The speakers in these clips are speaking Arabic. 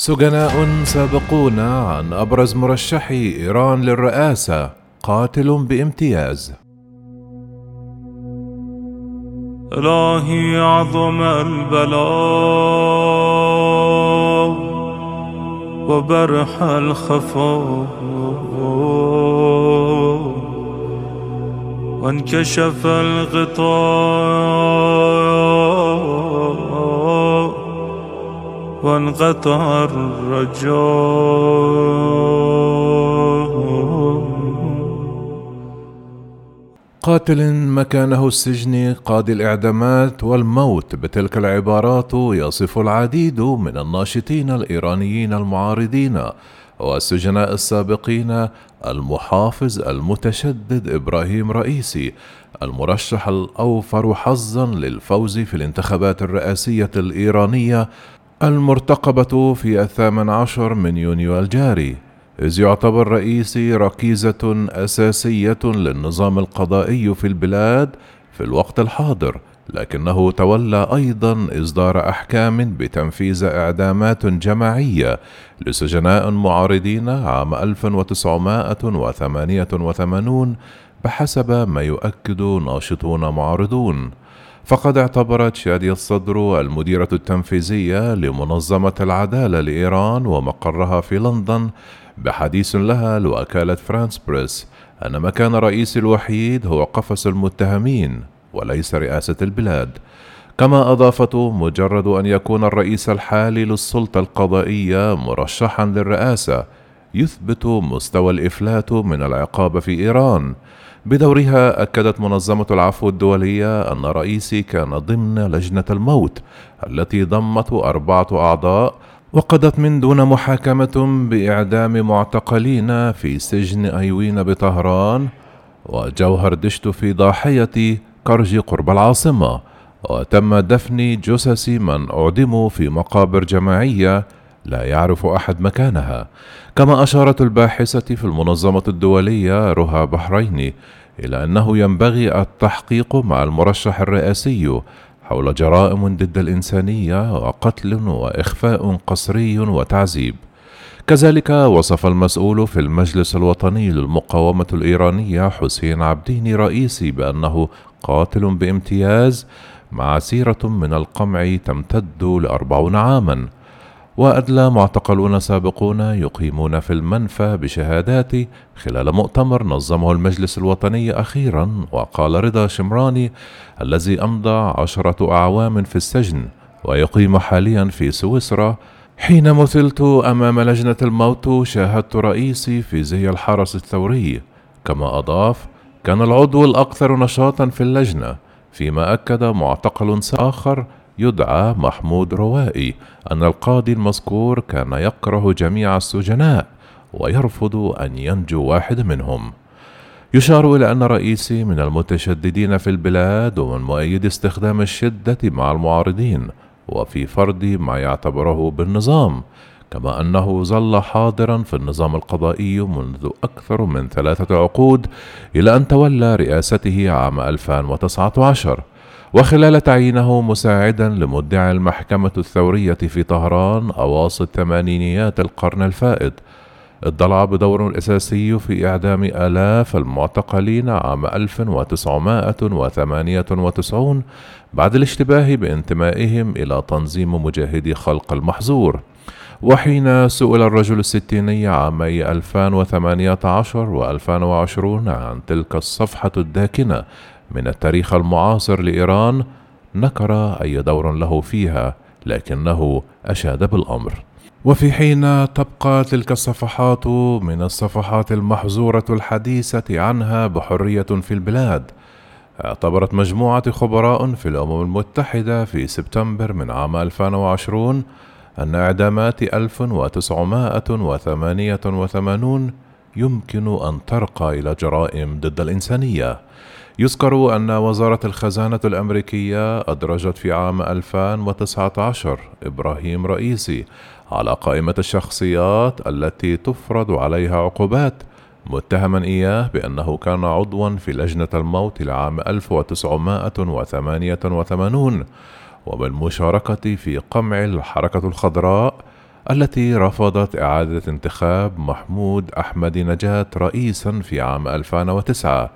سجناء سابقون عن أبرز مرشحي إيران للرئاسة قاتل بامتياز. إلهي عظم البلاء وبرح الخفاء وانكشف الغطاء وانقطع الرجاء قاتل مكانه السجن قاضي الإعدامات والموت بتلك العبارات يصف العديد من الناشطين الإيرانيين المعارضين والسجناء السابقين المحافظ المتشدد إبراهيم رئيسي المرشح الأوفر حظا للفوز في الانتخابات الرئاسية الإيرانية المرتقبة في الثامن عشر من يونيو الجاري إذ يعتبر رئيسي ركيزة أساسية للنظام القضائي في البلاد في الوقت الحاضر لكنه تولى أيضا إصدار أحكام بتنفيذ إعدامات جماعية لسجناء معارضين عام 1988 بحسب ما يؤكد ناشطون معارضون. فقد اعتبرت شادي صدر المديرة التنفيذية لمنظمة العدالة لإيران ومقرها في لندن بحديث لها لوكالة فرانس بريس أن مكان رئيسي الوحيد هو قفص المتهمين وليس رئاسة البلاد. كما أضافت مجرد أن يكون الرئيس الحالي للسلطة القضائية مرشحا للرئاسة يثبت مستوى الإفلات من العقاب في إيران. بدورها أكدت منظمة العفو الدولية أن رئيسي كان ضمن لجنة الموت التي ضمت أربعة أعضاء وقضت من دون محاكمة بإعدام معتقلين في سجن أيوين بطهران وجوهر دشت في ضاحية كرج قرب العاصمة. وتم دفن جثث من أعدموا في مقابر جماعية لا يعرف أحد مكانها. كما أشارت الباحثة في المنظمة الدولية رها بحريني إلى أنه ينبغي التحقيق مع المرشح الرئاسي حول جرائم ضد الإنسانية وقتل وإخفاء قسري وتعذيب. كذلك وصف المسؤول في المجلس الوطني للمقاومة الإيرانية حسين عبديني رئيسي بأنه قاتل بامتياز مع سيرة من القمع تمتد لأربعون عامًا. وأدلى معتقلون سابقون يقيمون في المنفى بشهادات خلال مؤتمر نظمه المجلس الوطني أخيرا وقال رضا شمراني الذي أمضى عشرة أعوام في السجن ويقيم حاليا في سويسرا. حين مثلت أمام لجنة الموت شاهدت رئيسي في زي الحرس الثوري. كما أضاف كان العضو الأكثر نشاطا في اللجنة فيما أكد معتقل آخر يدعى محمود روائي أن القاضي المذكور كان يكره جميع السجناء ويرفض أن ينجو واحد منهم. يشار إلى أن رئيسي من المتشددين في البلاد ومن مؤيد استخدام الشدة مع المعارضين وفي فرض ما يعتبره بالنظام كما أنه ظل حاضرا في النظام القضائي منذ أكثر من ثلاثة عقود إلى أن تولى رئاسته عام 2019 وخلال تعيينه مساعدا لمدعي المحكمة الثورية في طهران أواسط ثمانينيات القرن الفائت اضطلع بدور أساسي في إعدام آلاف المعتقلين عام 1998 بعد الاشتباه بانتمائهم إلى تنظيم مجاهدي خلق المحظور. وحين سئل الرجل الستيني عامي 2018 و 2020 عن تلك الصفحة الداكنة من التاريخ المعاصر لإيران نكر أي دور له فيها لكنه أشاد بالأمر. وفي حين تبقى تلك الصفحات من الصفحات المحظورة الحديثة عنها بحرية في البلاد اعتبرت مجموعة خبراء في الأمم المتحدة في سبتمبر من عام 2020 أن إعدامات 1988 يمكن أن ترقى إلى جرائم ضد الإنسانية. يذكر أن وزارة الخزانة الأمريكية أدرجت في عام 2019 إبراهيم رئيسي على قائمة الشخصيات التي تفرض عليها عقوبات متهما إياه بأنه كان عضوا في لجنة الموت لعام 1988 وبالمشاركة في قمع الحركة الخضراء التي رفضت إعادة انتخاب محمود أحمد نجاة رئيسا في عام 2009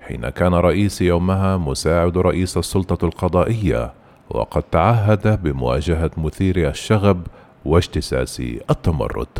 حين كان رئيس يومها مساعد رئيس السلطة القضائية وقد تعهد بمواجهة مثيري الشغب واجتساس التمرد.